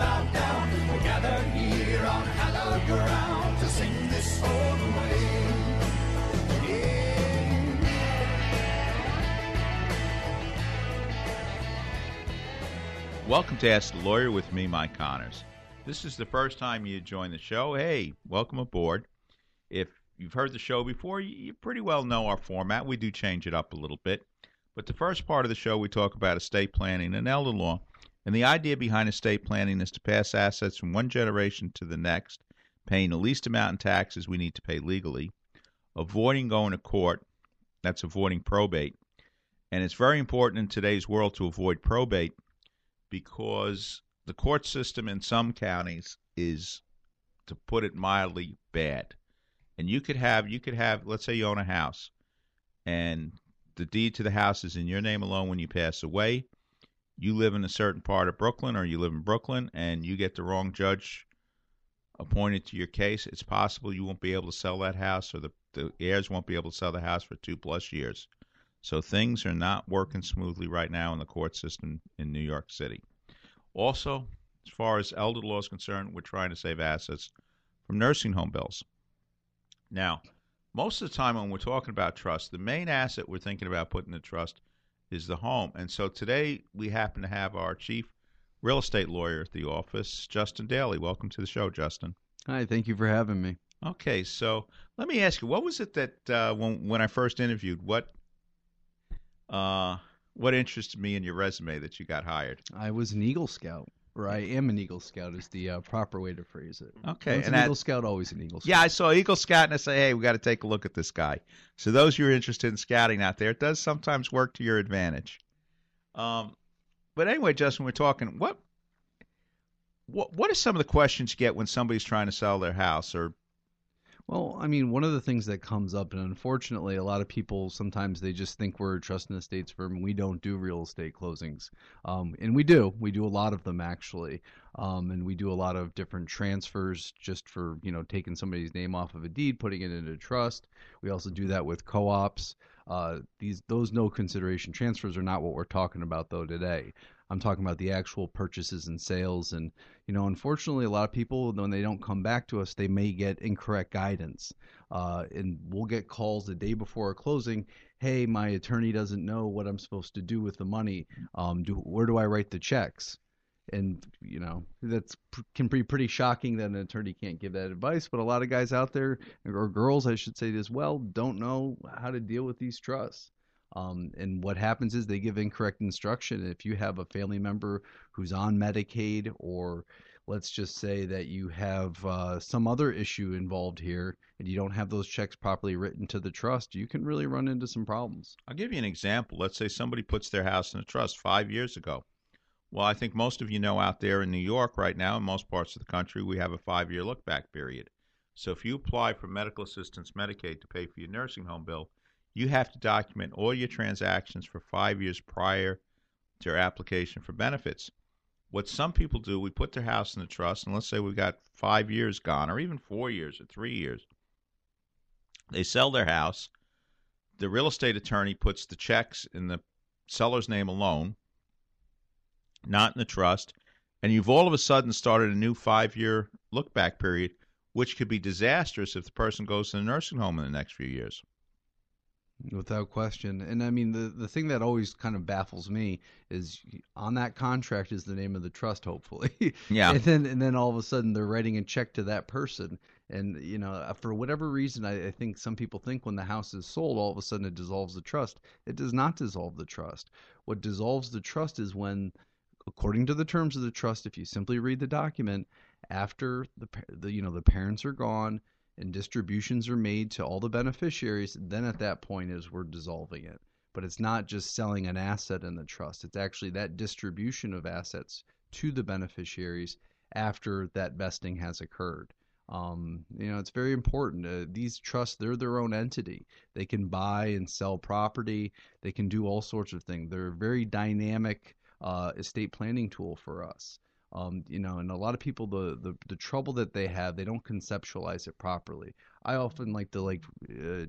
bowed down. We're here on hallowed ground to sing this old way. Welcome to Ask the Lawyer with me, Mike Connors. This is the first time you join the show. Hey, welcome aboard. If you've heard the show before, you pretty well know our format. We do change it up a little bit. But the first part of the show, we talk about estate planning and elder law. And the idea behind estate planning is to pass assets from one generation to the next, paying the least amount in taxes we need to pay legally, avoiding going to court, that's avoiding probate. And it's very important in today's world to avoid probate because the court system in some counties is, to put it mildly, bad. And you could have, you could have, let's say you own a house, and the deed to the house is in your name alone when you pass away. You live in a certain part of Brooklyn, or you live in Brooklyn, and you get the wrong judge appointed to your case. It's possible you won't be able to sell that house, or the, the heirs won't be able to sell the house for two plus years. So things are not working smoothly right now in the court system in New York City. Also, as far as elder law is concerned, we're trying to save assets from nursing home bills. Now, most of the time when we're talking about trust, the main asset we're thinking about putting in trust is the home. And so today we happen to have our chief real estate lawyer at the office, Justin Daly. Welcome to the show, Justin. Hi, thank you for having me. Okay, so let me ask you, what was it that uh, when when I first interviewed, what uh, what interested me in your resume that you got hired? I was an Eagle Scout, or I am an Eagle Scout, is the uh, proper way to phrase it. Okay, Once and an Eagle Scout, always an Eagle Scout. Yeah, I saw Eagle Scout and I say, hey, we got to take a look at this guy. So those who are interested in scouting out there, it does sometimes work to your advantage. Um, but anyway, Justin, we're talking what what what are some of the questions you get when somebody's trying to sell their house or Well, I mean, one of the things that comes up, and unfortunately, a lot of people sometimes they just think we're a trust and estates firm. We don't do real estate closings, um, and we do. We do a lot of them actually, um, and we do a lot of different transfers just for you know taking somebody's name off of a deed, putting it into trust. We also do that with co-ops. Uh, these those no consideration transfers are not what we're talking about though today. I'm talking about the actual purchases and sales. And, you know, unfortunately, a lot of people, when they don't come back to us, they may get incorrect guidance. Uh, and we'll get calls the day before a closing. Hey, my attorney doesn't know what I'm supposed to do with the money. Um, do, where do I write the checks? And, you know, that's pr- can be pretty shocking that an attorney can't give that advice. But a lot of guys out there, or girls, I should say as well, don't know how to deal with these trusts. Um, and what happens is they give incorrect instruction. If you have a family member who's on Medicaid, or let's just say that you have uh, some other issue involved here, and you don't have those checks properly written to the trust, you can really run into some problems. I'll give you an example. Let's say somebody puts their house in a trust five years ago. Well, I think most of you know out there in New York right now, in most parts of the country, we have a five year look back period. So if you apply for medical assistance Medicaid to pay for your nursing home bill, you have to document all your transactions for five years prior to your application for benefits. What some people do, we put their house in the trust, and let's say we've got five years gone, or even four years, or three years. They sell their house. The real estate attorney puts the checks in the seller's name alone, not in the trust, and you've all of a sudden started a new five year look back period, which could be disastrous if the person goes to the nursing home in the next few years. Without question. And I mean, the, the thing that always kind of baffles me is on that contract is the name of the trust, hopefully. Yeah. and then and then all of a sudden they're writing a check to that person. And, you know, uh, for whatever reason, I, I think some people think when the house is sold, all of a sudden it dissolves the trust. It does not dissolve the trust. What dissolves the trust is when, according to the terms of the trust, if you simply read the document, after the, the you know the parents are gone and distributions are made to all the beneficiaries, then at that point is we're dissolving it. But it's not just selling an asset in the trust. It's actually that distribution of assets to the beneficiaries after that vesting has occurred. Um, you know, it's very important. Uh, these trusts, they're their own entity. They can buy and sell property. They can do all sorts of things. They're a very dynamic uh, estate planning tool for us. Um, you know, and a lot of people, the, the the trouble that they have, they don't conceptualize it properly. I often like to like uh,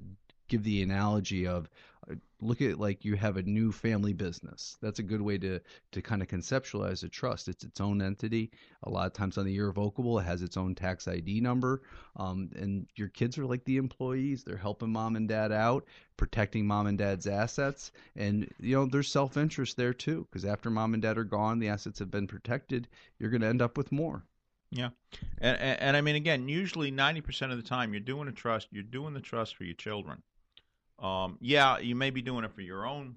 give the analogy of uh, look at like you have a new family business. That's a good way to to kind of conceptualize a trust. It's its own entity. A lot of times on the irrevocable, it has its own tax ID number. Um, and your kids are like the employees. They're helping mom and dad out, protecting mom and dad's assets, and you know there's self interest there too. Because after mom and dad are gone, the assets have been protected. You're going to end up with more. Yeah, and, and and I mean again, usually ninety percent of the time you're doing a trust, you're doing the trust for your children. Um, yeah, you may be doing it for your own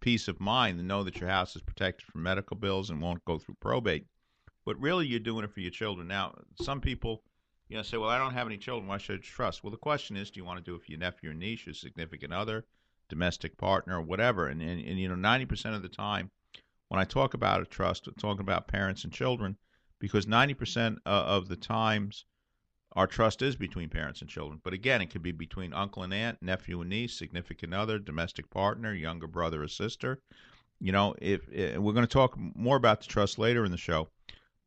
peace of mind to know that your house is protected from medical bills and won't go through probate. But really, you're doing it for your children. Now, some people, you know, say, "Well, I don't have any children. Why should I trust?" Well, the question is, do you want to do it for your nephew or niece, your significant other, domestic partner, or whatever? And and, and you know, ninety percent of the time, when I talk about a trust, I'm talking about parents and children, because ninety percent of the times our trust is between parents and children. But again, it could be between uncle and aunt, nephew and niece, significant other, domestic partner, younger brother or sister. You know, if, if we're going to talk more about the trust later in the show,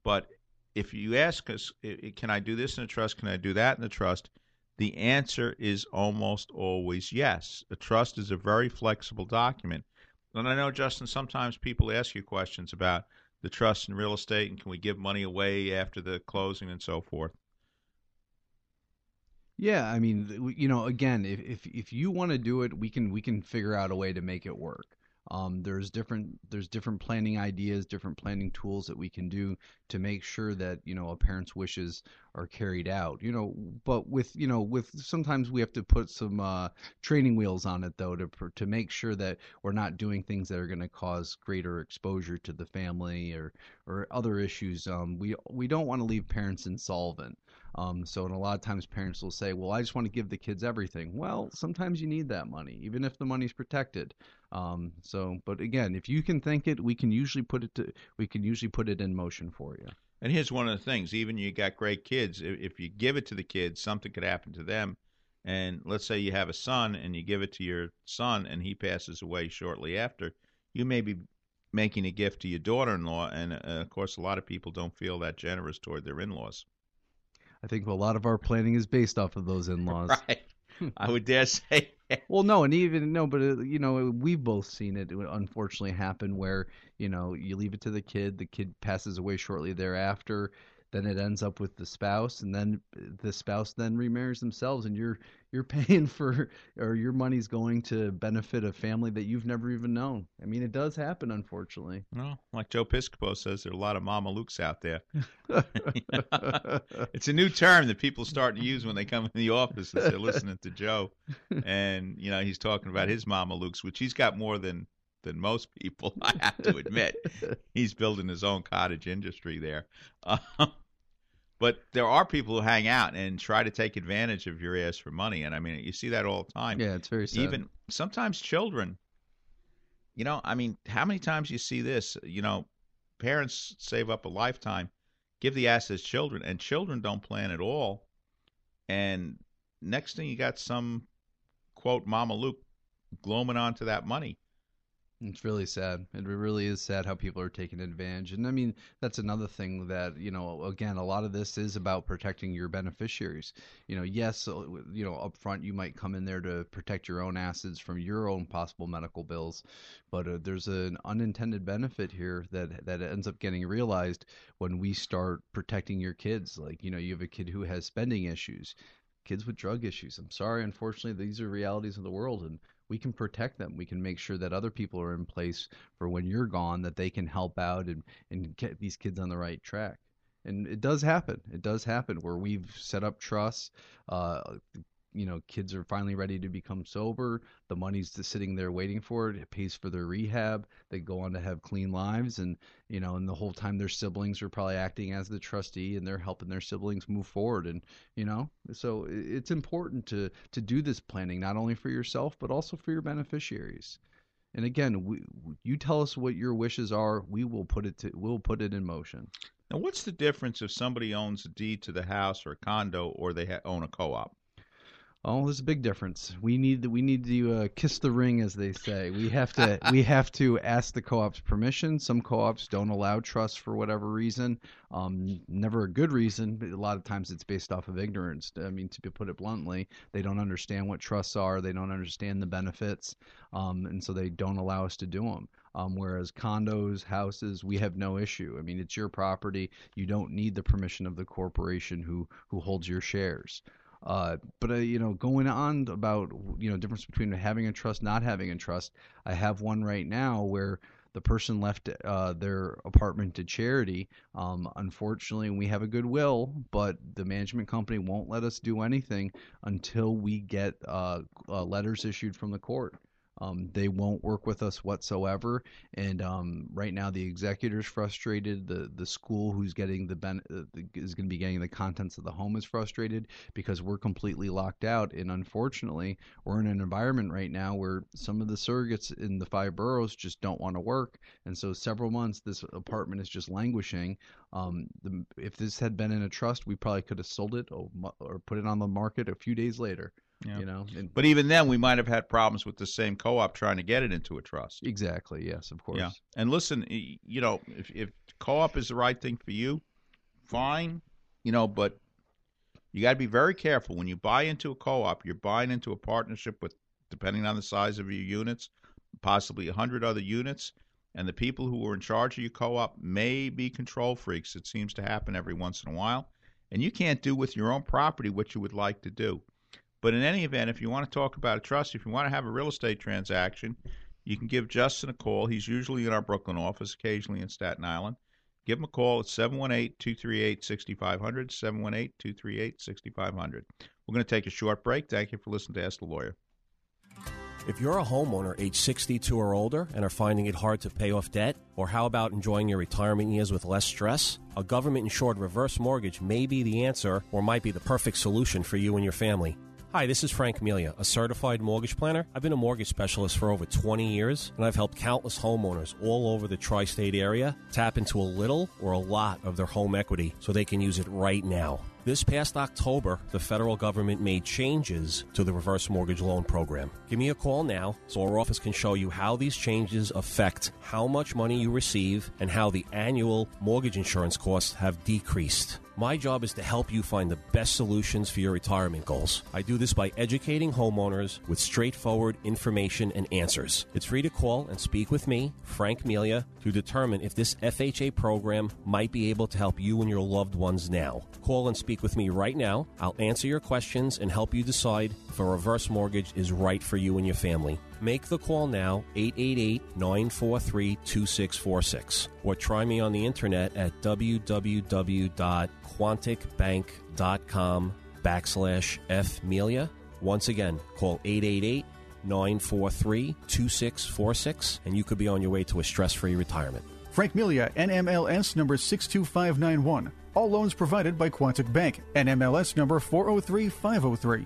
but if you ask us, can I do this in a trust? Can I do that in a trust? The answer is almost always yes. A trust is a very flexible document. And I know, Justin, sometimes people ask you questions about the trust in real estate and can we give money away after the closing and so forth. Yeah, I mean, you know, again, if if if you want to do it, we can we can figure out a way to make it work. Um, there's different there's different planning ideas, different planning tools that we can do to make sure that you know a parent's wishes are carried out. You know, but with you know with sometimes we have to put some uh, training wheels on it though to to make sure that we're not doing things that are going to cause greater exposure to the family or or other issues. Um, we we don't want to leave parents insolvent. Um, so, and a lot of times parents will say, "Well, I just want to give the kids everything." Well, sometimes you need that money, even if the money's protected. Um, so, but again, if you can think it, we can usually put it to, we can usually put it in motion for you. And here's one of the things: even you got great kids, if you give it to the kids, something could happen to them. And let's say you have a son, and you give it to your son, and he passes away shortly after. You may be making a gift to your daughter-in-law, and uh, of course, a lot of people don't feel that generous toward their in-laws. I think a lot of our planning is based off of those in-laws. Right. I would dare say. Well, no, and even no, but uh, you know, we've both seen it unfortunately happen where you know you leave it to the kid, the kid passes away shortly thereafter, then it ends up with the spouse, and then the spouse then remarries themselves, and you're you're paying for or your money's going to benefit a family that you've never even known. I mean, it does happen, unfortunately. No, like Joe Piscopo says, there are a lot of Mama Lukes out there. it's a new term that people start to use when they come in the office as they're listening to Joe, and you know he's talking about his Mama Lukes, which he's got more than than most people. I have to admit, he's building his own cottage industry there. Um, but there are people who hang out and try to take advantage of your ass for money, and I mean you see that all the time. Yeah, it's very sad. Even sometimes children. You know, I mean, how many times you see this? You know, parents save up a lifetime, give the assets to children, and children don't plan at all. And next thing you got some quote Mama Luke gloaming onto that money. It's really sad. It really is sad how people are taking advantage. And I mean, that's another thing that, you know, again, a lot of this is about protecting your beneficiaries. You know, yes, uh, you know, up front you might come in there to protect your own assets from your own possible medical bills, but uh, there's an unintended benefit here that that ends up getting realized when we start protecting your kids. Like, you know, you have a kid who has spending issues, kids with drug issues. I'm sorry, unfortunately, these are realities of the world and we can protect them. We can make sure that other people are in place for when you're gone, that they can help out and, and get these kids on the right track. And it does happen. It does happen where we've set up trusts. Uh, you know kids are finally ready to become sober the money's just sitting there waiting for it it pays for their rehab they go on to have clean lives and you know and the whole time their siblings are probably acting as the trustee and they're helping their siblings move forward and you know so it's important to to do this planning not only for yourself but also for your beneficiaries. And again we, you tell us what your wishes are we will put it to we'll put it in motion. Now what's the difference if somebody owns a deed to the house or a condo or they ha- own a co-op Oh, there's a big difference. We need we need to uh, kiss the ring, as they say. We have to we have to ask the co-op's permission. Some co-ops don't allow trusts for whatever reason. Um, never a good reason. But a lot of times it's based off of ignorance. I mean, to put it bluntly, they don't understand what trusts are. They don't understand the benefits, um, and so they don't allow us to do them. Um, whereas condos, houses, we have no issue. I mean, it's your property. You don't need the permission of the corporation who who holds your shares. Uh, but uh, you know, going on about you know difference between having a trust, not having a trust. I have one right now where the person left uh, their apartment to charity. Um, unfortunately, we have a goodwill, but the management company won't let us do anything until we get uh, uh letters issued from the court. Um, they won't work with us whatsoever, and um, right now the executor's frustrated. The the school who's getting the, ben- uh, is going to be getting the contents of the home is frustrated because we're completely locked out. And unfortunately, we're in an environment right now where some of the surrogates in the five boroughs just don't want to work, and so several months this apartment is just languishing. Um, the, if this had been in a trust, we probably could have sold it or, or put it on the market a few days later. Yeah. You know, and, but even then, we might have had problems with the same co-op trying to get it into a trust. Exactly. Yes, of course. Yeah. And listen, you know, if if co-op is the right thing for you, fine. You know, but you got to be very careful when you buy into a co-op. You're buying into a partnership with, depending on the size of your units, possibly a hundred other units, and the people who are in charge of your co-op may be control freaks. It seems to happen every once in a while, and you can't do with your own property what you would like to do. But in any event, if you want to talk about a trust, if you want to have a real estate transaction, you can give Justin a call. He's usually in our Brooklyn office, occasionally in Staten Island. Give him a call at 718 238 6500. 718 238 6500. We're going to take a short break. Thank you for listening to Ask the Lawyer. If you're a homeowner age 62 or older and are finding it hard to pay off debt, or how about enjoying your retirement years with less stress? A government insured reverse mortgage may be the answer or might be the perfect solution for you and your family. Hi, this is Frank Melia, a certified mortgage planner. I've been a mortgage specialist for over 20 years, and I've helped countless homeowners all over the tri state area tap into a little or a lot of their home equity so they can use it right now. This past October, the federal government made changes to the reverse mortgage loan program. Give me a call now so our office can show you how these changes affect how much money you receive and how the annual mortgage insurance costs have decreased. My job is to help you find the best solutions for your retirement goals. I do this by educating homeowners with straightforward information and answers. It's free to call and speak with me, Frank Melia, to determine if this FHA program might be able to help you and your loved ones now. Call and speak with me right now. I'll answer your questions and help you decide if a reverse mortgage is right for you and your family. Make the call now, 888 943 2646, or try me on the internet at www.quonticbank.com backslash fmelia. Once again, call 888 943 2646, and you could be on your way to a stress free retirement. Frank Melia, NMLS number 62591. All loans provided by Quontic Bank, NMLS number 403503.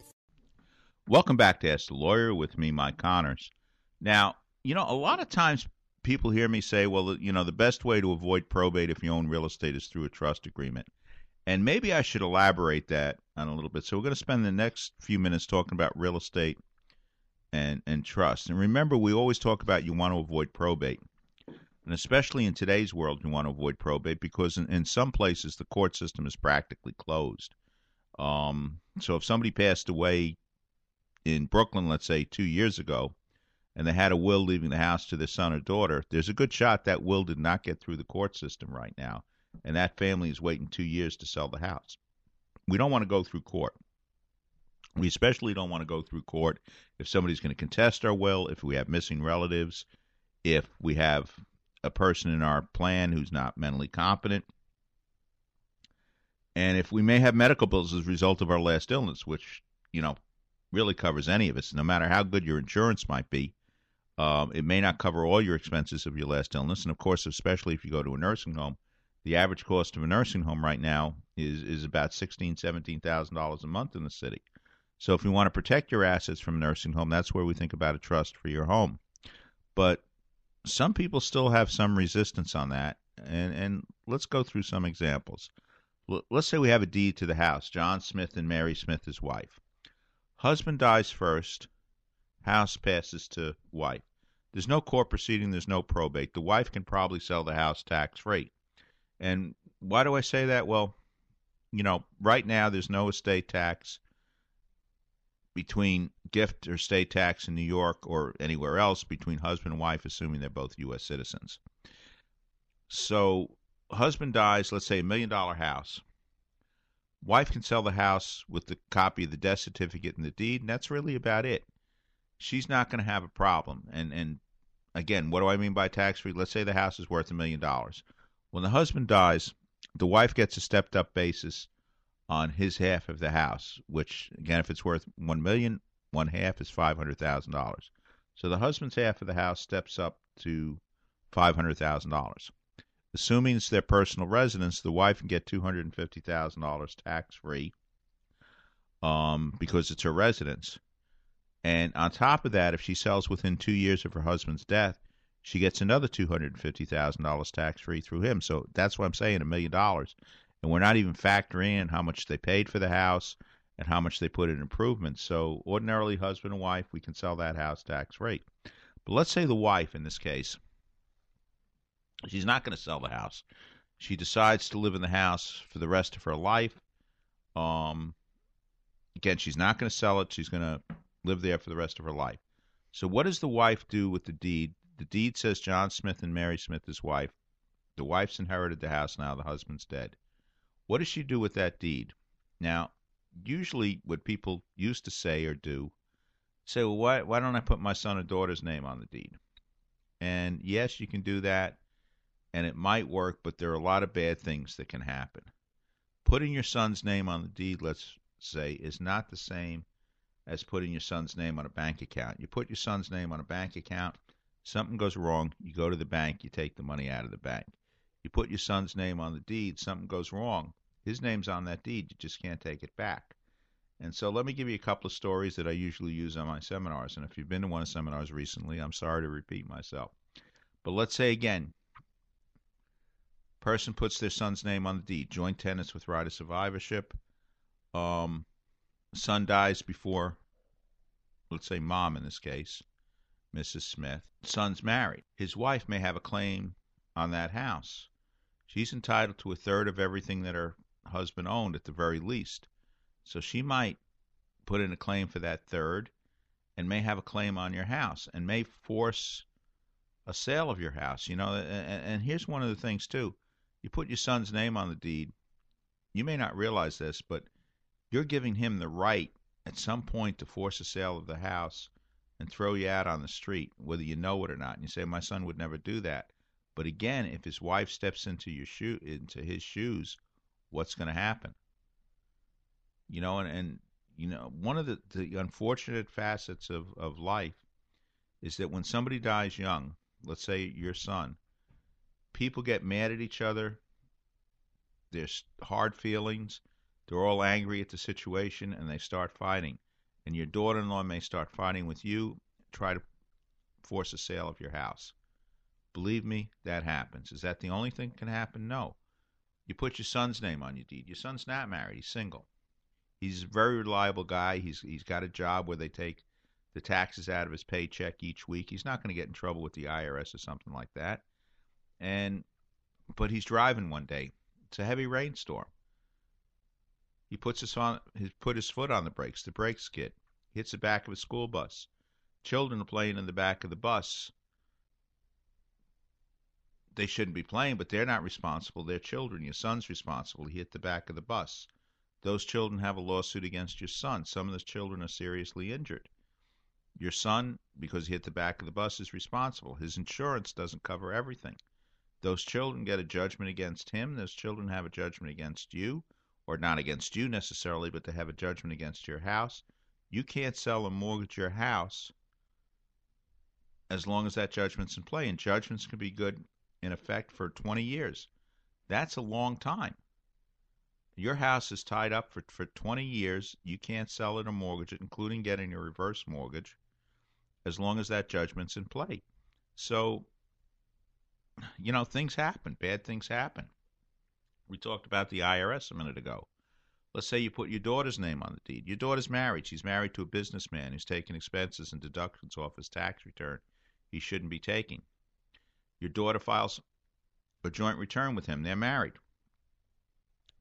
Welcome back to Ask the Lawyer with me, Mike Connors. Now, you know, a lot of times people hear me say, well, you know, the best way to avoid probate if you own real estate is through a trust agreement. And maybe I should elaborate that on a little bit. So we're going to spend the next few minutes talking about real estate and, and trust. And remember, we always talk about you want to avoid probate. And especially in today's world, you want to avoid probate because in, in some places the court system is practically closed. Um, so if somebody passed away in Brooklyn, let's say two years ago, and they had a will leaving the house to their son or daughter, there's a good shot that will did not get through the court system right now, and that family is waiting two years to sell the house. We don't want to go through court. We especially don't want to go through court if somebody's going to contest our will, if we have missing relatives, if we have a person in our plan who's not mentally competent, and if we may have medical bills as a result of our last illness, which, you know, really covers any of us, no matter how good your insurance might be. Um, it may not cover all your expenses of your last illness, and of course, especially if you go to a nursing home, the average cost of a nursing home right now is is about sixteen, seventeen thousand dollars a month in the city. So, if you want to protect your assets from a nursing home, that's where we think about a trust for your home. But some people still have some resistance on that, and and let's go through some examples. Let's say we have a deed to the house, John Smith and Mary Smith, his wife. Husband dies first, house passes to wife. There's no court proceeding, there's no probate. The wife can probably sell the house tax free. And why do I say that? Well, you know, right now there's no estate tax between gift or estate tax in New York or anywhere else between husband and wife, assuming they're both U.S. citizens. So, husband dies, let's say a million dollar house. Wife can sell the house with the copy of the death certificate and the deed, and that's really about it. She's not going to have a problem. And and again, what do I mean by tax free? Let's say the house is worth a million dollars. When the husband dies, the wife gets a stepped up basis on his half of the house, which again, if it's worth one million, one half is five hundred thousand dollars. So the husband's half of the house steps up to five hundred thousand dollars. Assuming it's their personal residence, the wife can get two hundred and fifty thousand dollars tax free, um, because it's her residence. And on top of that, if she sells within two years of her husband's death, she gets another two hundred and fifty thousand dollars tax free through him. So that's what I'm saying, a million dollars. And we're not even factoring in how much they paid for the house and how much they put in improvements. So ordinarily, husband and wife, we can sell that house tax free. But let's say the wife in this case She's not going to sell the house. She decides to live in the house for the rest of her life. Um, again, she's not going to sell it. She's going to live there for the rest of her life. So, what does the wife do with the deed? The deed says John Smith and Mary Smith, his wife. The wife's inherited the house now. The husband's dead. What does she do with that deed? Now, usually, what people used to say or do, say, well, why, why don't I put my son or daughter's name on the deed? And yes, you can do that and it might work, but there are a lot of bad things that can happen. Putting your son's name on the deed, let's say, is not the same as putting your son's name on a bank account. You put your son's name on a bank account, something goes wrong, you go to the bank, you take the money out of the bank. You put your son's name on the deed, something goes wrong. His name's on that deed, you just can't take it back. And so let me give you a couple of stories that I usually use on my seminars. And if you've been to one of the seminars recently, I'm sorry to repeat myself. But let's say again, Person puts their son's name on the deed. Joint tenants with right of survivorship. Um, son dies before, let's say mom in this case, Mrs. Smith. Son's married. His wife may have a claim on that house. She's entitled to a third of everything that her husband owned at the very least. So she might put in a claim for that third and may have a claim on your house and may force a sale of your house. You know, and, and here's one of the things too you put your son's name on the deed, you may not realize this, but you're giving him the right at some point to force a sale of the house and throw you out on the street, whether you know it or not. And you say, My son would never do that. But again, if his wife steps into your shoe into his shoes, what's going to happen? You know, and, and you know, one of the, the unfortunate facets of, of life is that when somebody dies young, let's say your son, people get mad at each other. There's hard feelings. They're all angry at the situation and they start fighting. And your daughter in law may start fighting with you, try to force a sale of your house. Believe me, that happens. Is that the only thing that can happen? No. You put your son's name on your deed. Your son's not married, he's single. He's a very reliable guy. He's he's got a job where they take the taxes out of his paycheck each week. He's not going to get in trouble with the IRS or something like that. And but he's driving one day. It's a heavy rainstorm. He puts his on his put his foot on the brakes. The brakes skid. Hits the back of a school bus. Children are playing in the back of the bus. They shouldn't be playing, but they're not responsible. They're children. Your son's responsible. He hit the back of the bus. Those children have a lawsuit against your son. Some of those children are seriously injured. Your son, because he hit the back of the bus, is responsible. His insurance doesn't cover everything. Those children get a judgment against him. Those children have a judgment against you, or not against you necessarily, but they have a judgment against your house. You can't sell or mortgage your house as long as that judgment's in play. And judgments can be good in effect for 20 years. That's a long time. Your house is tied up for, for 20 years. You can't sell it or mortgage it, including getting a reverse mortgage, as long as that judgment's in play. So, you know, things happen. Bad things happen. We talked about the IRS a minute ago. Let's say you put your daughter's name on the deed. Your daughter's married. She's married to a businessman who's taking expenses and deductions off his tax return he shouldn't be taking. Your daughter files a joint return with him. They're married.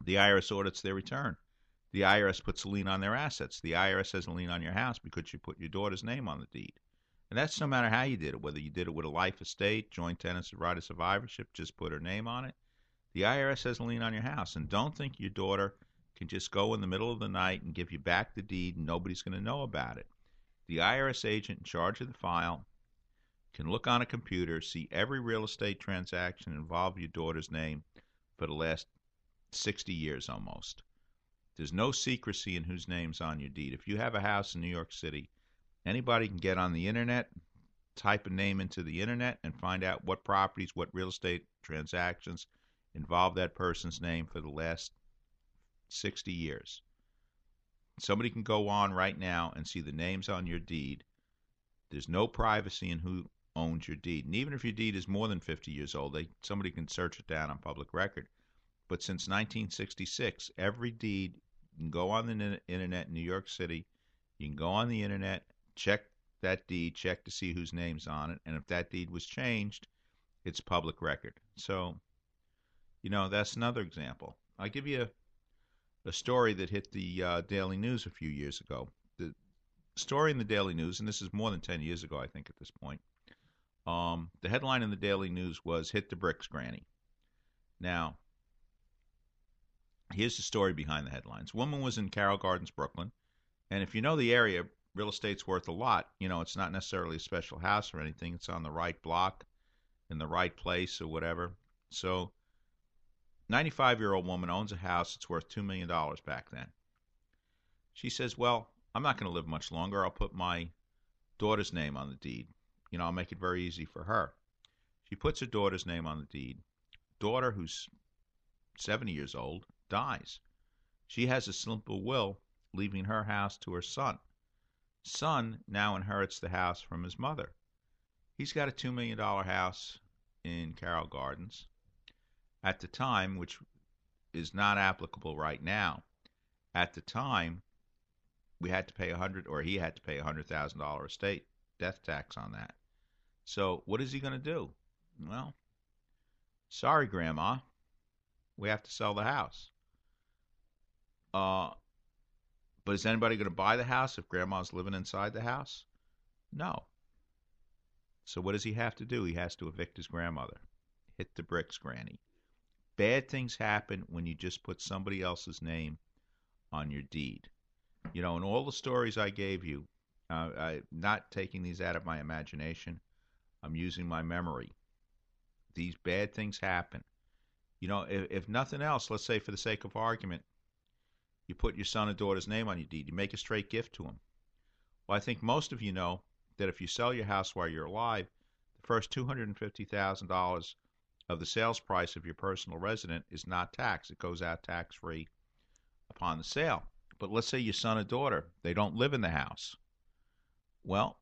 The IRS audits their return. The IRS puts a lien on their assets. The IRS has a lien on your house because you put your daughter's name on the deed. And that's no matter how you did it, whether you did it with a life estate, joint tenants, or right of survivorship, just put her name on it. The IRS has a lien on your house. And don't think your daughter can just go in the middle of the night and give you back the deed and nobody's going to know about it. The IRS agent in charge of the file can look on a computer, see every real estate transaction involve your daughter's name for the last 60 years almost. There's no secrecy in whose name's on your deed. If you have a house in New York City, anybody can get on the internet, type a name into the internet, and find out what properties, what real estate transactions involve that person's name for the last 60 years. Somebody can go on right now and see the names on your deed. There's no privacy in who owns your deed. And even if your deed is more than 50 years old, they, somebody can search it down on public record. But since 1966, every deed, you can go on the internet in New York City, you can go on the internet, check that deed, check to see whose name's on it, and if that deed was changed, it's public record. So, you know, that's another example. I'll give you a, a story that hit the uh, Daily News a few years ago. The story in the Daily News, and this is more than 10 years ago, I think, at this point, um, the headline in the Daily News was "Hit the bricks, Granny." Now, here's the story behind the headlines. Woman was in Carroll Gardens, Brooklyn, and if you know the area, real estate's worth a lot. You know, it's not necessarily a special house or anything. It's on the right block, in the right place, or whatever. So, 95 year old woman owns a house that's worth $2 million back then. She says, Well, I'm not going to live much longer. I'll put my daughter's name on the deed. You know, I'll make it very easy for her. She puts her daughter's name on the deed. Daughter, who's 70 years old, dies. She has a simple will leaving her house to her son. Son now inherits the house from his mother. He's got a $2 million house in Carroll Gardens. At the time, which is not applicable right now, at the time, we had to pay a hundred, or he had to pay a hundred thousand dollar estate death tax on that. So what is he going to do? Well, sorry, Grandma, we have to sell the house. Uh, but is anybody going to buy the house if Grandma's living inside the house? No. So what does he have to do? He has to evict his grandmother. Hit the bricks, Granny. Bad things happen when you just put somebody else's name on your deed. You know, in all the stories I gave you, uh, I'm not taking these out of my imagination. I'm using my memory. These bad things happen. You know, if, if nothing else, let's say for the sake of argument, you put your son or daughter's name on your deed. You make a straight gift to them. Well, I think most of you know that if you sell your house while you're alive, the first $250,000 of the sales price of your personal resident is not taxed. It goes out tax free upon the sale. But let's say your son or daughter, they don't live in the house. Well,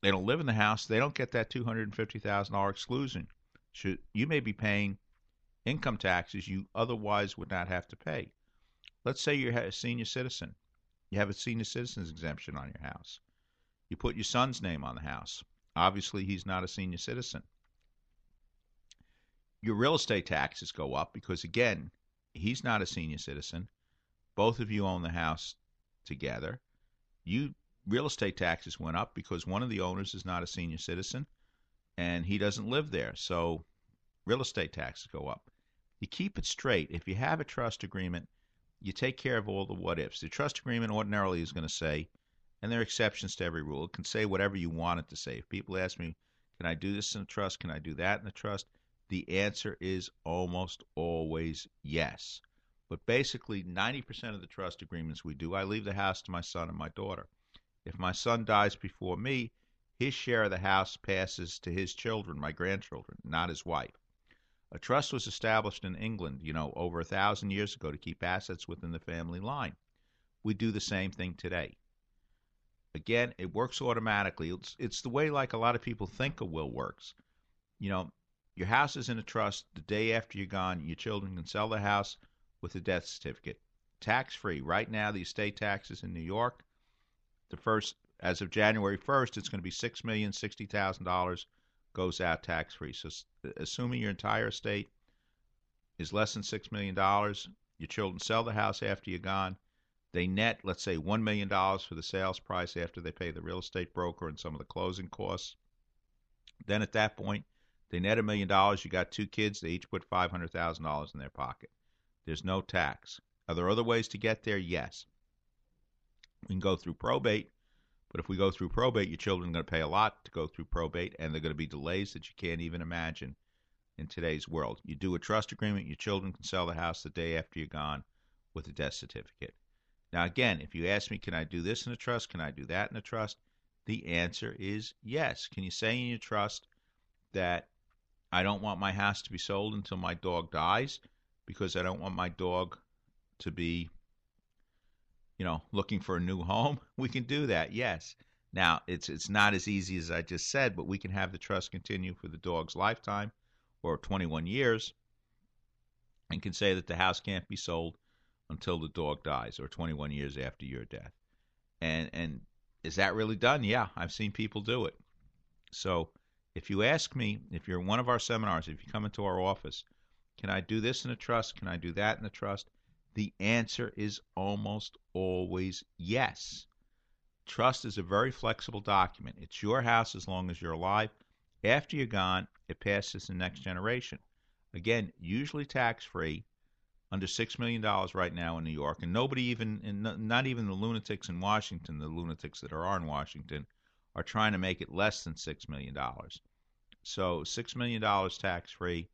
they don't live in the house, they don't get that $250,000 exclusion. Should, you may be paying income taxes you otherwise would not have to pay. Let's say you're a senior citizen. You have a senior citizen's exemption on your house. You put your son's name on the house. Obviously, he's not a senior citizen. Your real estate taxes go up because, again, he's not a senior citizen. Both of you own the house together. You real estate taxes went up because one of the owners is not a senior citizen and he doesn't live there. So real estate taxes go up. You keep it straight. If you have a trust agreement, you take care of all the what ifs. The trust agreement ordinarily is going to say, and there are exceptions to every rule, it can say whatever you want it to say. If people ask me, can I do this in a trust? Can I do that in a trust? The answer is almost always yes. But basically, 90% of the trust agreements we do, I leave the house to my son and my daughter. If my son dies before me, his share of the house passes to his children, my grandchildren, not his wife. A trust was established in England, you know, over a thousand years ago to keep assets within the family line. We do the same thing today. Again, it works automatically. It's, it's the way, like a lot of people think a will works. You know, your house is in a trust. The day after you're gone, your children can sell the house with a death certificate, tax free. Right now, the estate taxes in New York the first as of January 1st, it's going to be six million sixty thousand dollars goes out tax free. So, assuming your entire estate is less than six million dollars, your children sell the house after you're gone. They net, let's say, one million dollars for the sales price after they pay the real estate broker and some of the closing costs. Then at that point, they net a million dollars. You got two kids; they each put five hundred thousand dollars in their pocket. There's no tax. Are there other ways to get there? Yes. We can go through probate, but if we go through probate, your children are going to pay a lot to go through probate, and there are going to be delays that you can't even imagine in today's world. You do a trust agreement, your children can sell the house the day after you're gone with a death certificate. Now, again, if you ask me, can I do this in a trust? Can I do that in a trust? The answer is yes. Can you say in your trust that I don't want my house to be sold until my dog dies because I don't want my dog to be you know, looking for a new home, we can do that. Yes. Now, it's it's not as easy as I just said, but we can have the trust continue for the dog's lifetime or 21 years and can say that the house can't be sold until the dog dies or 21 years after your death. And and is that really done? Yeah, I've seen people do it. So, if you ask me, if you're in one of our seminars, if you come into our office, can I do this in a trust? Can I do that in a trust? The answer is almost always yes. Trust is a very flexible document. It's your house as long as you're alive. After you're gone, it passes to the next generation. Again, usually tax free, under $6 million right now in New York. And nobody even, not even the lunatics in Washington, the lunatics that are in Washington, are trying to make it less than $6 million. So $6 million tax free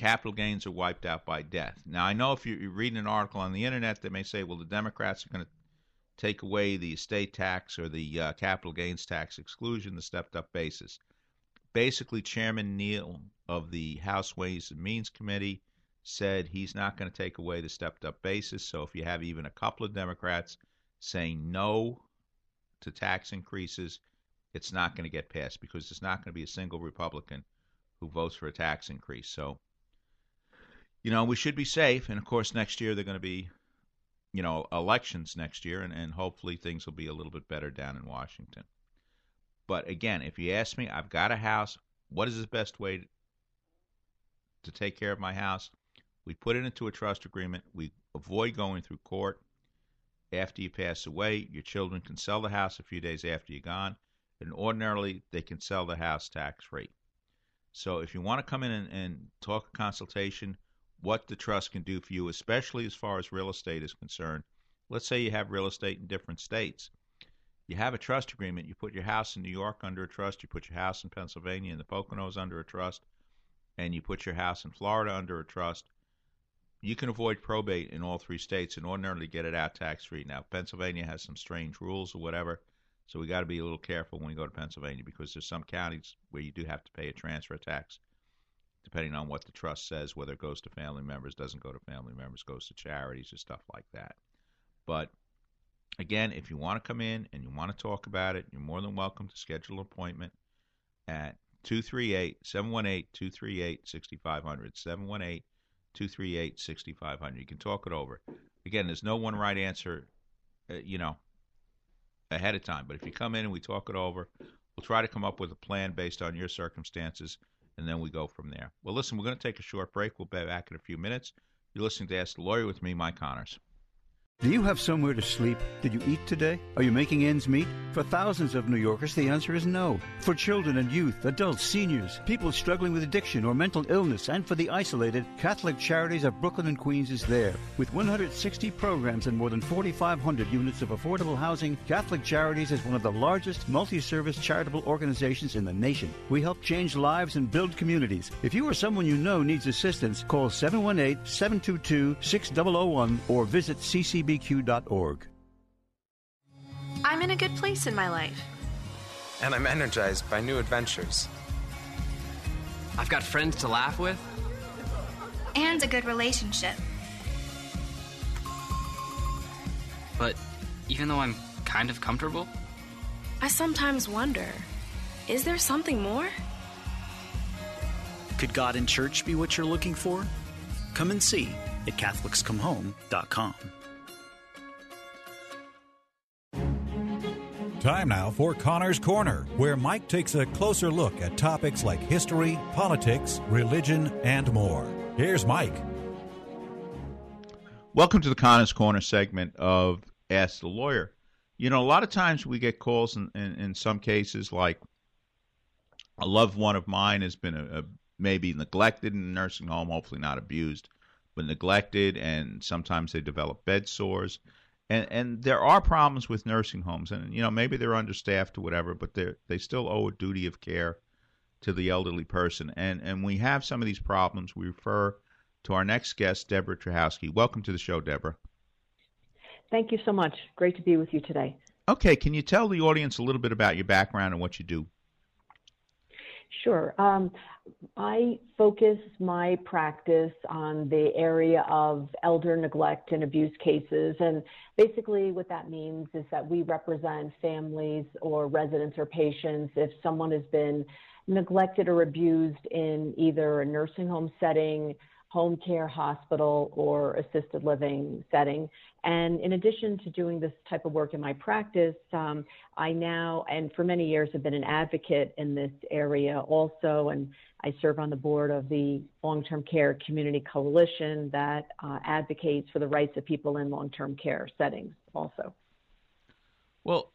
capital gains are wiped out by death. Now, I know if you're reading an article on the internet, they may say, well, the Democrats are going to take away the estate tax or the uh, capital gains tax exclusion, the stepped up basis. Basically, Chairman Neal of the House Ways and Means Committee said he's not going to take away the stepped up basis. So if you have even a couple of Democrats saying no to tax increases, it's not going to get passed because there's not going to be a single Republican who votes for a tax increase. So you know, we should be safe. And of course, next year they're going to be, you know, elections next year, and, and hopefully things will be a little bit better down in Washington. But again, if you ask me, I've got a house. What is the best way to take care of my house? We put it into a trust agreement. We avoid going through court. After you pass away, your children can sell the house a few days after you're gone, and ordinarily they can sell the house tax free. So if you want to come in and, and talk a consultation, what the trust can do for you, especially as far as real estate is concerned, Let's say you have real estate in different states. You have a trust agreement. You put your house in New York under a trust. You put your house in Pennsylvania and the Poconos under a trust, and you put your house in Florida under a trust. You can avoid probate in all three states and ordinarily get it out tax free. Now, Pennsylvania has some strange rules or whatever, so we got to be a little careful when we go to Pennsylvania because there's some counties where you do have to pay a transfer tax depending on what the trust says, whether it goes to family members, doesn't go to family members, goes to charities or stuff like that. But again, if you want to come in and you want to talk about it, you're more than welcome to schedule an appointment at 238 718 238 6500. 718 238 6500. You can talk it over. Again, there's no one right answer, uh, you know, ahead of time. But if you come in and we talk it over, we'll try to come up with a plan based on your circumstances and then we go from there. Well, listen, we're going to take a short break. We'll be back in a few minutes. You're listening to Ask the Lawyer with me, Mike Connors. Do you have somewhere to sleep? Did you eat today? Are you making ends meet? For thousands of New Yorkers, the answer is no. For children and youth, adults, seniors, people struggling with addiction or mental illness, and for the isolated, Catholic Charities of Brooklyn and Queens is there. With 160 programs and more than 4,500 units of affordable housing, Catholic Charities is one of the largest multi-service charitable organizations in the nation. We help change lives and build communities. If you or someone you know needs assistance, call 718-722-6001 or visit ccb bbq.org. I'm in a good place in my life. And I'm energized by new adventures. I've got friends to laugh with. And a good relationship. But even though I'm kind of comfortable, I sometimes wonder is there something more? Could God in church be what you're looking for? Come and see at CatholicsComeHome.com. Time now for Connor's Corner, where Mike takes a closer look at topics like history, politics, religion, and more. Here's Mike. Welcome to the Connor's Corner segment of Ask the Lawyer. You know, a lot of times we get calls in, in, in some cases like a loved one of mine has been a, a, maybe neglected in a nursing home, hopefully not abused, but neglected, and sometimes they develop bed sores and and there are problems with nursing homes, and you know maybe they're understaffed or whatever, but they they still owe a duty of care to the elderly person, and and we have some of these problems. We refer to our next guest, Deborah Truhowsky. Welcome to the show, Deborah. Thank you so much. Great to be with you today. Okay, can you tell the audience a little bit about your background and what you do? Sure. Um, I focus my practice on the area of elder neglect and abuse cases. And basically, what that means is that we represent families or residents or patients if someone has been neglected or abused in either a nursing home setting, home care, hospital, or assisted living setting. And in addition to doing this type of work in my practice, um, I now, and for many years, have been an advocate in this area also. And I serve on the board of the Long Term Care Community Coalition that uh, advocates for the rights of people in long term care settings also. Well,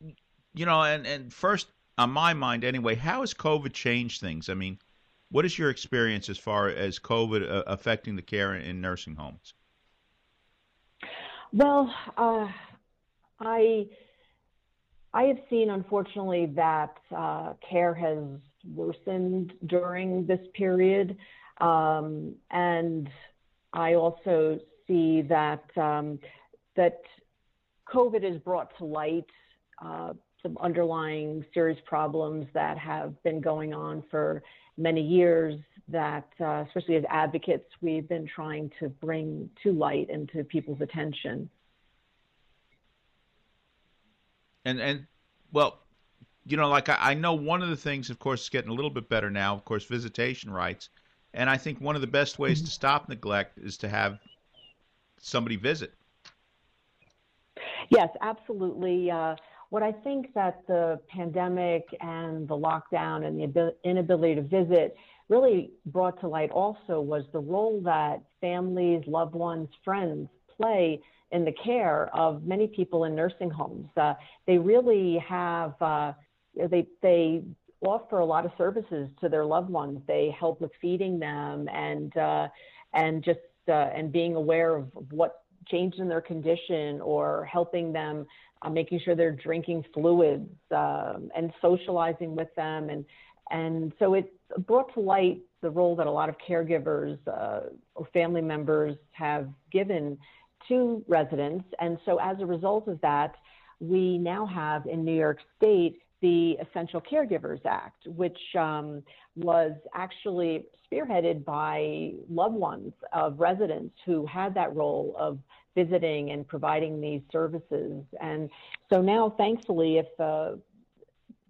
you know, and, and first, on my mind anyway, how has COVID changed things? I mean, what is your experience as far as COVID uh, affecting the care in nursing homes? Well, uh, I I have seen, unfortunately, that uh, care has worsened during this period, um, and I also see that um, that COVID has brought to light uh, some underlying serious problems that have been going on for many years that, uh, especially as advocates, we've been trying to bring to light and to people's attention. And and well, you know, like I, I know one of the things, of course, is getting a little bit better now. Of course, visitation rights, and I think one of the best ways mm-hmm. to stop neglect is to have somebody visit. Yes, absolutely. Uh, what I think that the pandemic and the lockdown and the inability to visit really brought to light also was the role that families, loved ones, friends play in the care of many people in nursing homes. Uh, they really have, uh, they, they offer a lot of services to their loved ones. They help with feeding them and, uh, and just, uh, and being aware of what change in their condition or helping them, uh, making sure they're drinking fluids um, and socializing with them. And, and so it brought to light the role that a lot of caregivers uh, or family members have given to residents. And so as a result of that, we now have in New York State the Essential Caregivers Act, which um, was actually spearheaded by loved ones of residents who had that role of visiting and providing these services. And so now, thankfully, if the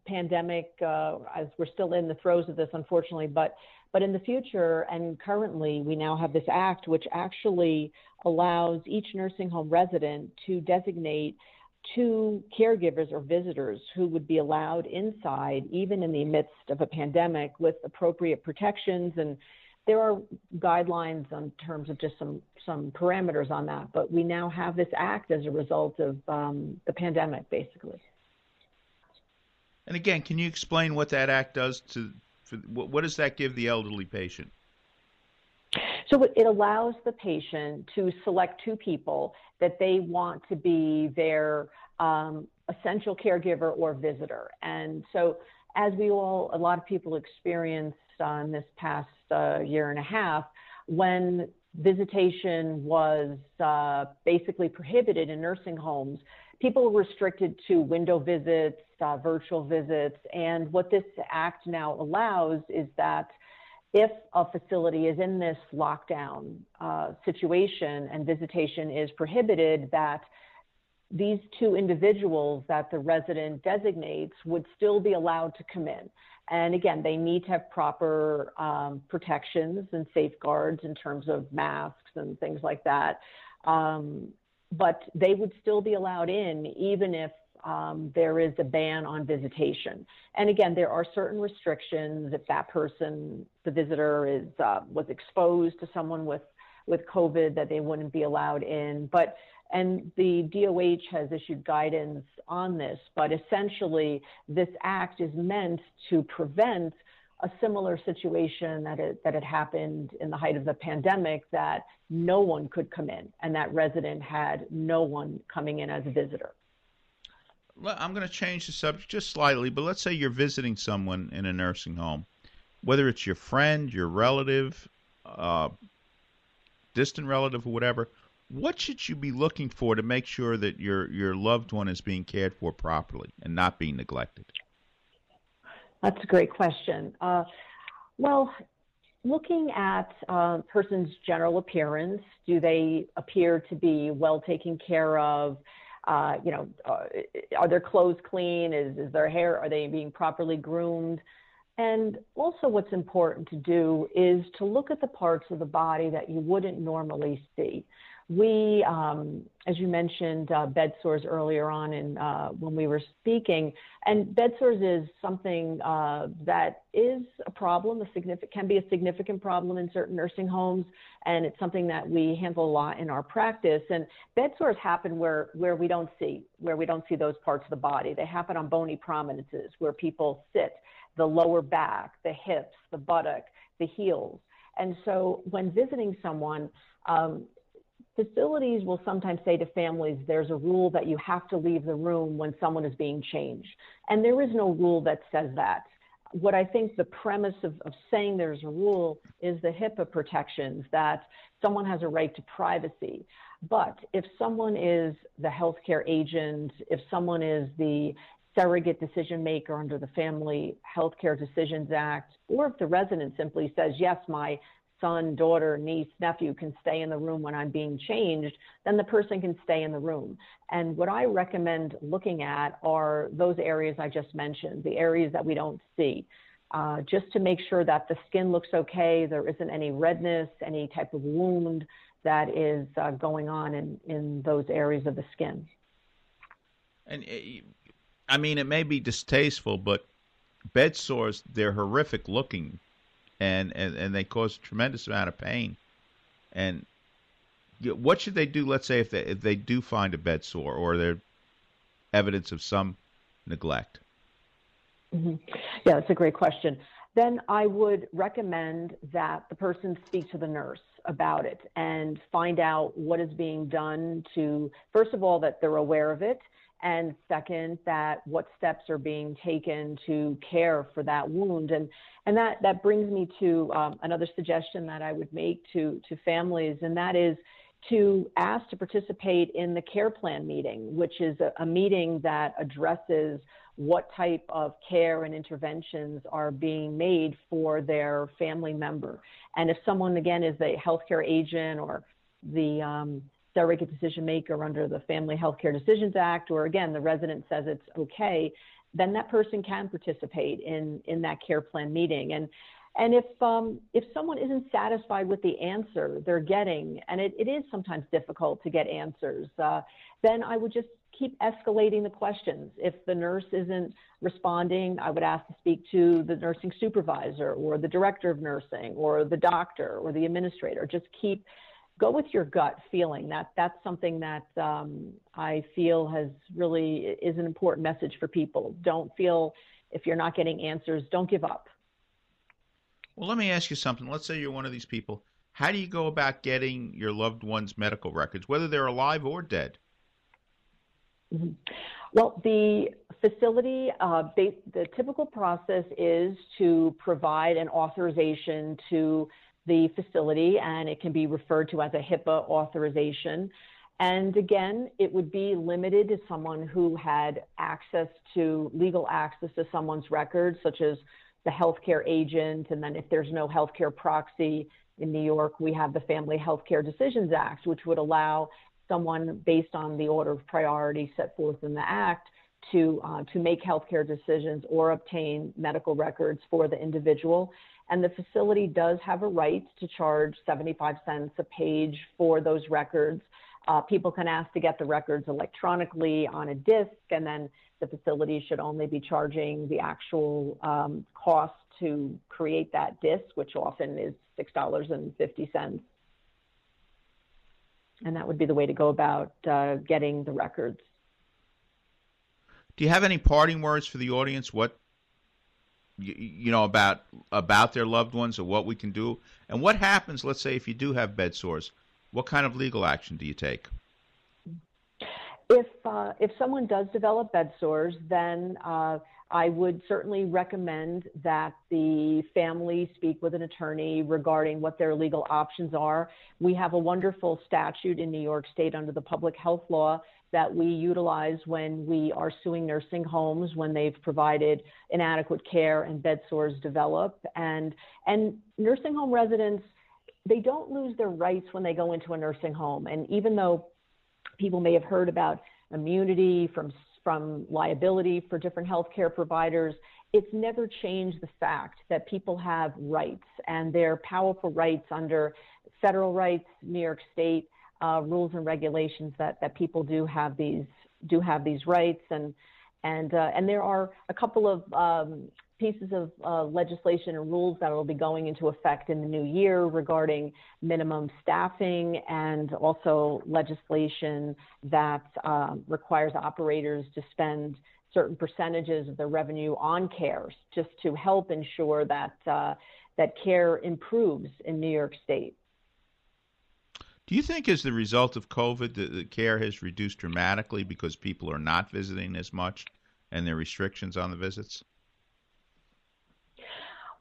pandemic, uh, as we're still in the throes of this, unfortunately, but but in the future and currently, we now have this act which actually allows each nursing home resident to designate two caregivers or visitors who would be allowed inside, even in the midst of a pandemic, with appropriate protections. And there are guidelines in terms of just some some parameters on that. But we now have this act as a result of um, the pandemic, basically. And again, can you explain what that act does to? For, what does that give the elderly patient? So it allows the patient to select two people that they want to be their um, essential caregiver or visitor. And so, as we all, a lot of people experienced on this past uh, year and a half, when visitation was uh, basically prohibited in nursing homes, people were restricted to window visits, uh, virtual visits. And what this act now allows is that if a facility is in this lockdown uh, situation and visitation is prohibited, that these two individuals that the resident designates would still be allowed to come in. And again, they need to have proper um, protections and safeguards in terms of masks and things like that. Um, but they would still be allowed in even if um, there is a ban on visitation. And again, there are certain restrictions if that person, the visitor, is uh, was exposed to someone with with COVID, that they wouldn't be allowed in. But and the DOH has issued guidance on this. But essentially, this act is meant to prevent a similar situation that it, that had happened in the height of the pandemic that no one could come in and that resident had no one coming in as a visitor. I'm going to change the subject just slightly, but let's say you're visiting someone in a nursing home, whether it's your friend, your relative, uh, distant relative, or whatever. What should you be looking for to make sure that your your loved one is being cared for properly and not being neglected? That's a great question. Uh, well, looking at a uh, person's general appearance, do they appear to be well taken care of? Uh, you know, uh, are their clothes clean? Is, is their hair, are they being properly groomed? And also, what's important to do is to look at the parts of the body that you wouldn't normally see. We, um, as you mentioned, uh, bed sores earlier on in, uh, when we were speaking, and bed sores is something uh, that is a problem, a significant, can be a significant problem in certain nursing homes, and it's something that we handle a lot in our practice. And bed sores happen where, where we don't see, where we don't see those parts of the body. They happen on bony prominences where people sit, the lower back, the hips, the buttock, the heels. And so when visiting someone, um, facilities will sometimes say to families, there's a rule that you have to leave the room when someone is being changed. And there is no rule that says that. What I think the premise of, of saying there's a rule is the HIPAA protections that someone has a right to privacy. But if someone is the healthcare agent, if someone is the surrogate decision maker under the Family Healthcare Decisions Act, or if the resident simply says, yes, my son, daughter, niece, nephew can stay in the room when I'm being changed, then the person can stay in the room. And what I recommend looking at are those areas I just mentioned, the areas that we don't see. Uh, just to make sure that the skin looks okay, there isn't any redness, any type of wound that is uh, going on in, in those areas of the skin. And eh, I mean, it may be distasteful, but bed sores, they're horrific looking and, and, and they cause a tremendous amount of pain. And what should they do? Let's say if they if they do find a bed sore or there's evidence of some neglect. Mm-hmm. Yeah, that's a great question. then I would recommend that the person speak to the nurse about it and find out what is being done to, first of all, that they're aware of it, and second, that what steps are being taken to care for that wound. And, and that, that brings me to um, another suggestion that I would make to, to families, and that is to ask to participate in the care plan meeting, which is a, a meeting that addresses what type of care and interventions are being made for their family member. And if someone, again, is a healthcare agent or the um, surrogate decision maker under the Family Health Care Decisions Act, or again, the resident says it's okay, then that person can participate in, in that care plan meeting. And, and if, um, if someone isn't satisfied with the answer they're getting, and it, it is sometimes difficult to get answers, uh, then I would just keep escalating the questions. If the nurse isn't responding, I would ask to speak to the nursing supervisor or the director of nursing or the doctor or the administrator. Just keep go with your gut feeling. That that's something that um, I feel has really is an important message for people. Don't feel if you're not getting answers, don't give up. Well, let me ask you something. Let's say you're one of these people. How do you go about getting your loved one's medical records, whether they're alive or dead? Mm-hmm. Well, the facility, uh, the typical process is to provide an authorization to the facility, and it can be referred to as a HIPAA authorization. And again, it would be limited to someone who had access to legal access to someone's records, such as the healthcare agent. And then if there's no healthcare proxy in New York, we have the Family Healthcare Decisions Act, which would allow someone based on the order of priority set forth in the Act to, uh, to make healthcare decisions or obtain medical records for the individual. And the facility does have a right to charge 75 cents a page for those records. Uh, people can ask to get the records electronically on a disk, and then the facility should only be charging the actual um, cost to create that disk, which often is $6.50 and that would be the way to go about uh, getting the records. Do you have any parting words for the audience? What you, you, know about about their loved ones, or what we can do, and what happens? Let's say if you do have bed sores, what kind of legal action do you take? If uh, if someone does develop bed sores, then uh, I would certainly recommend that the family speak with an attorney regarding what their legal options are. We have a wonderful statute in New York State under the public health law that we utilize when we are suing nursing homes when they've provided inadequate care and bed sores develop. And, and nursing home residents, they don't lose their rights when they go into a nursing home. And even though people may have heard about immunity from from liability for different healthcare providers, it's never changed the fact that people have rights and they're powerful rights under federal rights, New York State uh, rules and regulations that, that people do have these do have these rights and and uh, and there are a couple of um, pieces of uh, legislation and rules that will be going into effect in the new year regarding minimum staffing and also legislation that um, requires operators to spend certain percentages of their revenue on care just to help ensure that uh, that care improves in New York State. Do you think, as the result of COVID, the, the care has reduced dramatically because people are not visiting as much and there are restrictions on the visits?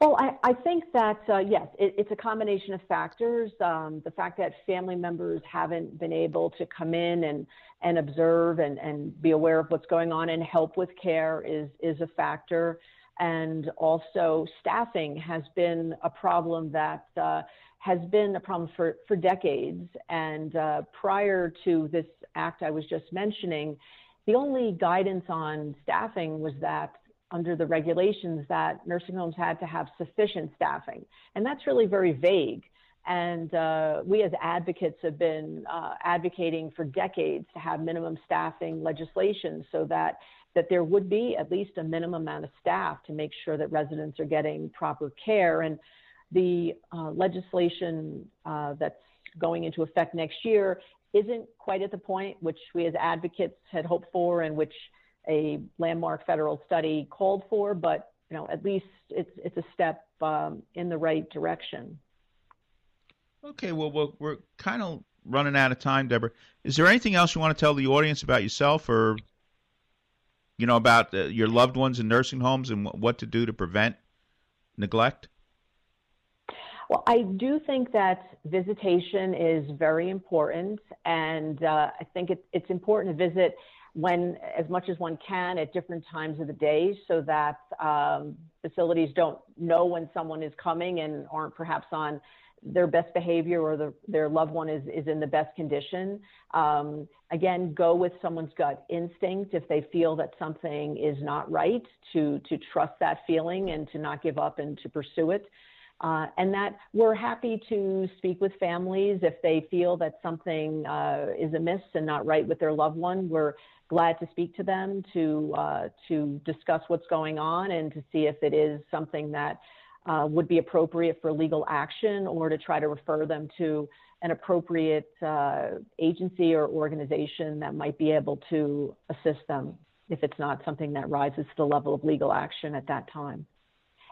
Well, I, I think that, uh, yes, it, it's a combination of factors. Um, the fact that family members haven't been able to come in and, and observe and, and be aware of what's going on and help with care is, is a factor. And also, staffing has been a problem that uh, has been a problem for, for decades. And uh, prior to this act I was just mentioning, the only guidance on staffing was that under the regulations that nursing homes had to have sufficient staffing. And that's really very vague. And uh, we as advocates have been uh, advocating for decades to have minimum staffing legislation so that, that there would be at least a minimum amount of staff to make sure that residents are getting proper care. And the uh, legislation uh, that's going into effect next year isn't quite at the point which we as advocates had hoped for and which a landmark federal study called for, but you know, at least it's it's a step um, in the right direction. Okay, well, we're, kind of running out of time, Deborah. Is there anything else you want to tell the audience about yourself, or you know, about uh, your loved ones in nursing homes and what to do to prevent neglect? Well, I do think that visitation is very important, and uh, I think it, it's important to visit when, as much as one can, at different times of the day, so that um, facilities don't know when someone is coming and aren't perhaps on their best behavior or the, their loved one is, is in the best condition. Um, again, go with someone's gut instinct if they feel that something is not right, to, to trust that feeling and to not give up and to pursue it. Uh, and that we're happy to speak with families if they feel that something uh, is amiss and not right with their loved one. We're glad to speak to them to uh, to discuss what's going on and to see if it is something that uh, would be appropriate for legal action or to try to refer them to an appropriate uh, agency or organization that might be able to assist them if it's not something that rises to the level of legal action at that time.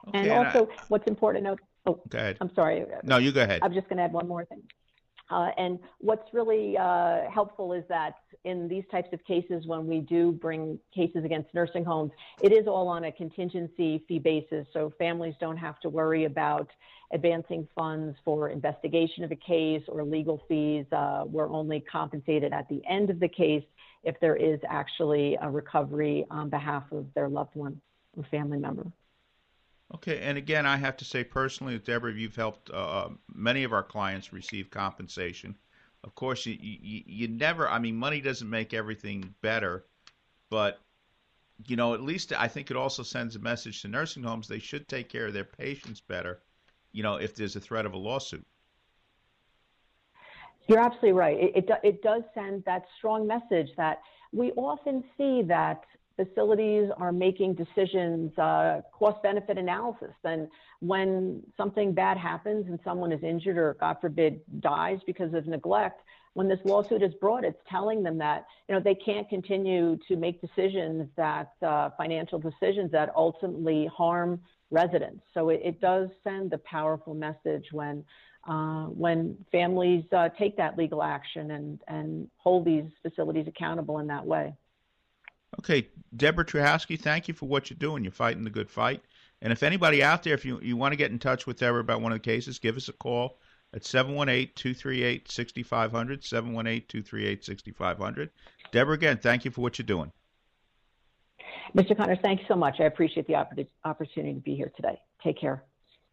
Okay, and also, I... what's important to note. Oh, go ahead. I'm sorry. No, you go ahead. I'm just going to add one more thing. Uh, and what's really uh, helpful is that in these types of cases, when we do bring cases against nursing homes, it is all on a contingency fee basis. So families don't have to worry about advancing funds for investigation of a case or legal fees. Uh, we're only compensated at the end of the case if there is actually a recovery on behalf of their loved one or family member. Okay, and again, I have to say personally, Deborah, you've helped uh, many of our clients receive compensation. Of course, you, you you never. I mean, money doesn't make everything better, but you know, at least I think it also sends a message to nursing homes they should take care of their patients better. You know, if there's a threat of a lawsuit. You're absolutely right. It, it, it does send that strong message that we often see that facilities are making decisions, uh, cost benefit analysis. And when something bad happens and someone is injured or, God forbid, dies because of neglect, when this lawsuit is brought, it's telling them that you know they can't continue to make decisions that uh, financial decisions that ultimately harm residents. So it, it does send a powerful message when uh, when families uh, take that legal action and and hold these facilities accountable in that way. Okay, Deborah Truhowsky, thank you for what you're doing. You're fighting the good fight. And if anybody out there, if you, you want to get in touch with Deborah about one of the cases, give us a call at 718-238-6500, 718-238-6500. Deborah, again, thank you for what you're doing. Mr. Connors, thanks so much. I appreciate the opportunity to be here today. Take care.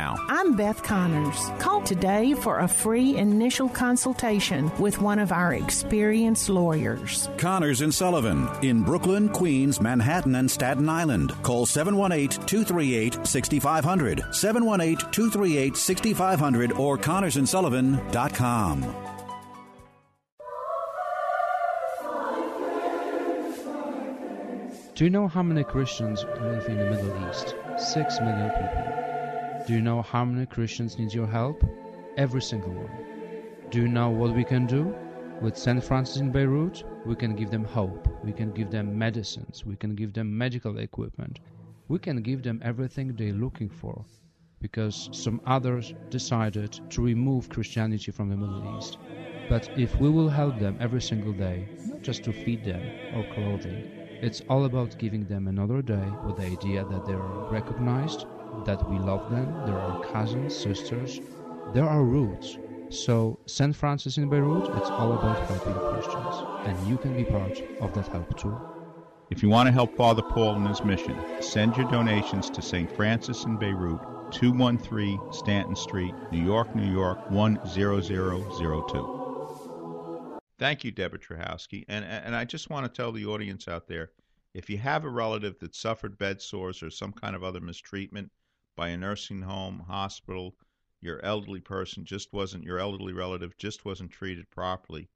now. I'm Beth Connors. Call today for a free initial consultation with one of our experienced lawyers. Connors and Sullivan in Brooklyn, Queens, Manhattan, and Staten Island. Call 718 238 6500, 718 238 6500, or ConnorsandSullivan.com. Do you know how many Christians live in the Middle East? Six million people. Do you know how many Christians need your help? Every single one. Do you know what we can do? With St. Francis in Beirut, we can give them hope, we can give them medicines, we can give them medical equipment, we can give them everything they're looking for because some others decided to remove Christianity from the Middle East. But if we will help them every single day, not just to feed them or clothing, it's all about giving them another day with the idea that they are recognized that we love them. They're our cousins, sisters. They're our roots. So St. Francis in Beirut, it's all about helping Christians. And you can be part of that help too. If you want to help Father Paul in his mission, send your donations to St. Francis in Beirut, 213 Stanton Street, New York, New York 10002. Thank you, Deborah Truhowsky. And, and I just want to tell the audience out there if you have a relative that suffered bed sores or some kind of other mistreatment by a nursing home, hospital, your elderly person just wasn't, your elderly relative just wasn't treated properly,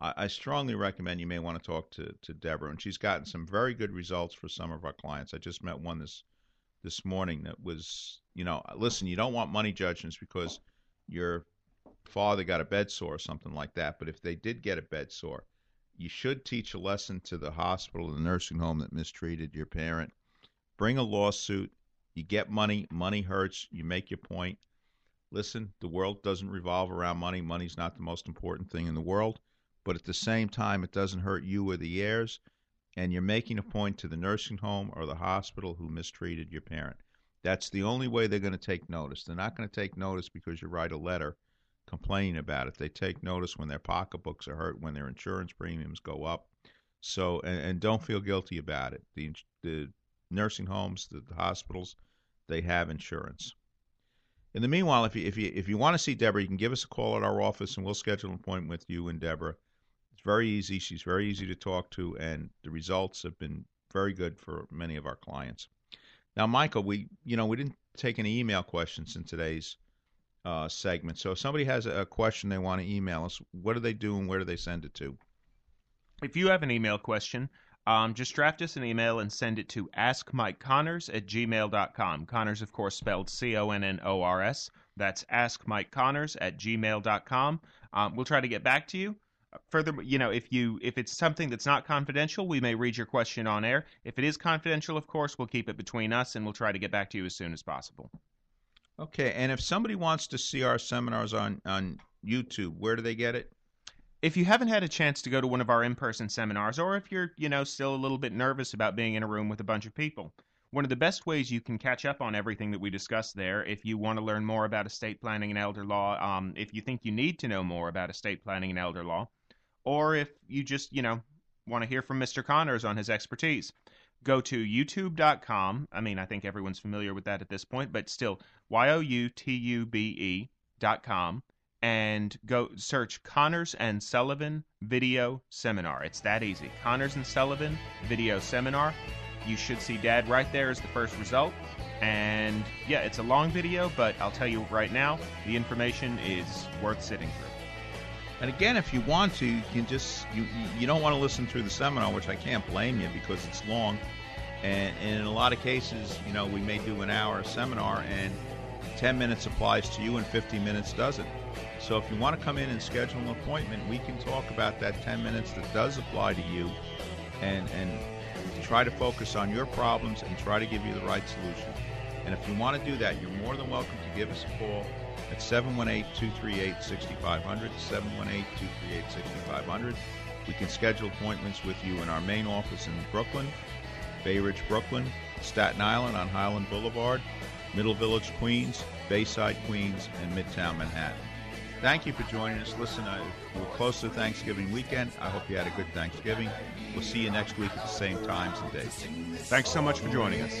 I, I strongly recommend you may want to talk to, to Deborah. And she's gotten some very good results for some of our clients. I just met one this this morning that was, you know, listen, you don't want money judgments because your father got a bed sore or something like that. But if they did get a bed sore, you should teach a lesson to the hospital, the nursing home that mistreated your parent. Bring a lawsuit. You get money. Money hurts. You make your point. Listen, the world doesn't revolve around money. Money's not the most important thing in the world. But at the same time, it doesn't hurt you or the heirs. And you're making a point to the nursing home or the hospital who mistreated your parent. That's the only way they're going to take notice. They're not going to take notice because you write a letter complaining about it. They take notice when their pocketbooks are hurt, when their insurance premiums go up. So, and, and don't feel guilty about it. The, the nursing homes, the, the hospitals, they have insurance. In the meanwhile, if you if you if you want to see Deborah, you can give us a call at our office, and we'll schedule an appointment with you and Deborah. It's very easy. She's very easy to talk to, and the results have been very good for many of our clients. Now, Michael, we you know we didn't take any email questions in today's uh, segment. So if somebody has a question they want to email us, what do they do and where do they send it to? If you have an email question, um, just draft us an email and send it to askmikeconnors at gmail.com. Connors, of course, spelled C O N N O R S. That's askmikeconnors at gmail.com. Um, we'll try to get back to you. Further, you know, if you if it's something that's not confidential, we may read your question on air. If it is confidential, of course, we'll keep it between us and we'll try to get back to you as soon as possible. Okay, and if somebody wants to see our seminars on on YouTube, where do they get it? If you haven't had a chance to go to one of our in-person seminars or if you're, you know, still a little bit nervous about being in a room with a bunch of people, one of the best ways you can catch up on everything that we discussed there, if you want to learn more about estate planning and elder law, um, if you think you need to know more about estate planning and elder law, or if you just, you know, want to hear from Mr. Connors on his expertise, go to youtube.com. I mean, I think everyone's familiar with that at this point, but still, Y O U T U B E dot com and go search Connors and Sullivan Video Seminar. It's that easy. Connors and Sullivan Video Seminar. You should see Dad right there as the first result. And yeah, it's a long video, but I'll tell you right now, the information is worth sitting through. And again, if you want to, you can just you you don't want to listen through the seminar, which I can't blame you because it's long, and, and in a lot of cases, you know, we may do an hour seminar and 10 minutes applies to you and 15 minutes doesn't. So if you want to come in and schedule an appointment, we can talk about that 10 minutes that does apply to you and, and try to focus on your problems and try to give you the right solution. And if you want to do that, you're more than welcome to give us a call at 718-238-6500, 718-238-6500. We can schedule appointments with you in our main office in Brooklyn, Bay Ridge, Brooklyn, Staten Island on Highland Boulevard, Middle Village, Queens, Bayside, Queens, and Midtown Manhattan. Thank you for joining us. Listen, uh, we're close to Thanksgiving weekend. I hope you had a good Thanksgiving. We'll see you next week at the same times and dates. Thanks so much for joining us.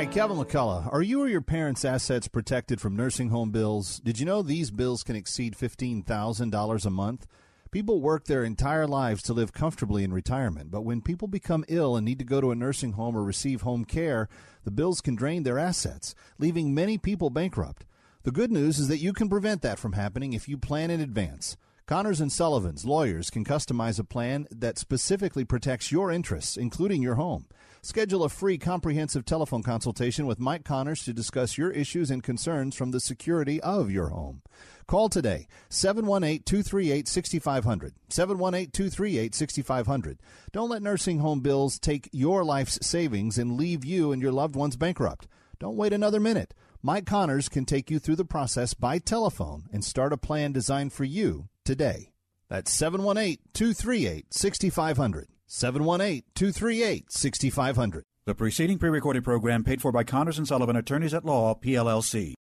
Hi, Kevin McCullough. Are you or your parents' assets protected from nursing home bills? Did you know these bills can exceed $15,000 a month? People work their entire lives to live comfortably in retirement, but when people become ill and need to go to a nursing home or receive home care, the bills can drain their assets, leaving many people bankrupt. The good news is that you can prevent that from happening if you plan in advance. Connors and Sullivan's lawyers can customize a plan that specifically protects your interests, including your home. Schedule a free comprehensive telephone consultation with Mike Connors to discuss your issues and concerns from the security of your home. Call today 718 238 6500. 718 238 6500. Don't let nursing home bills take your life's savings and leave you and your loved ones bankrupt. Don't wait another minute. Mike Connors can take you through the process by telephone and start a plan designed for you today. That's 718 238 6500. 718 238 6500. The preceding pre recorded program paid for by Connors and Sullivan Attorneys at Law, PLLC.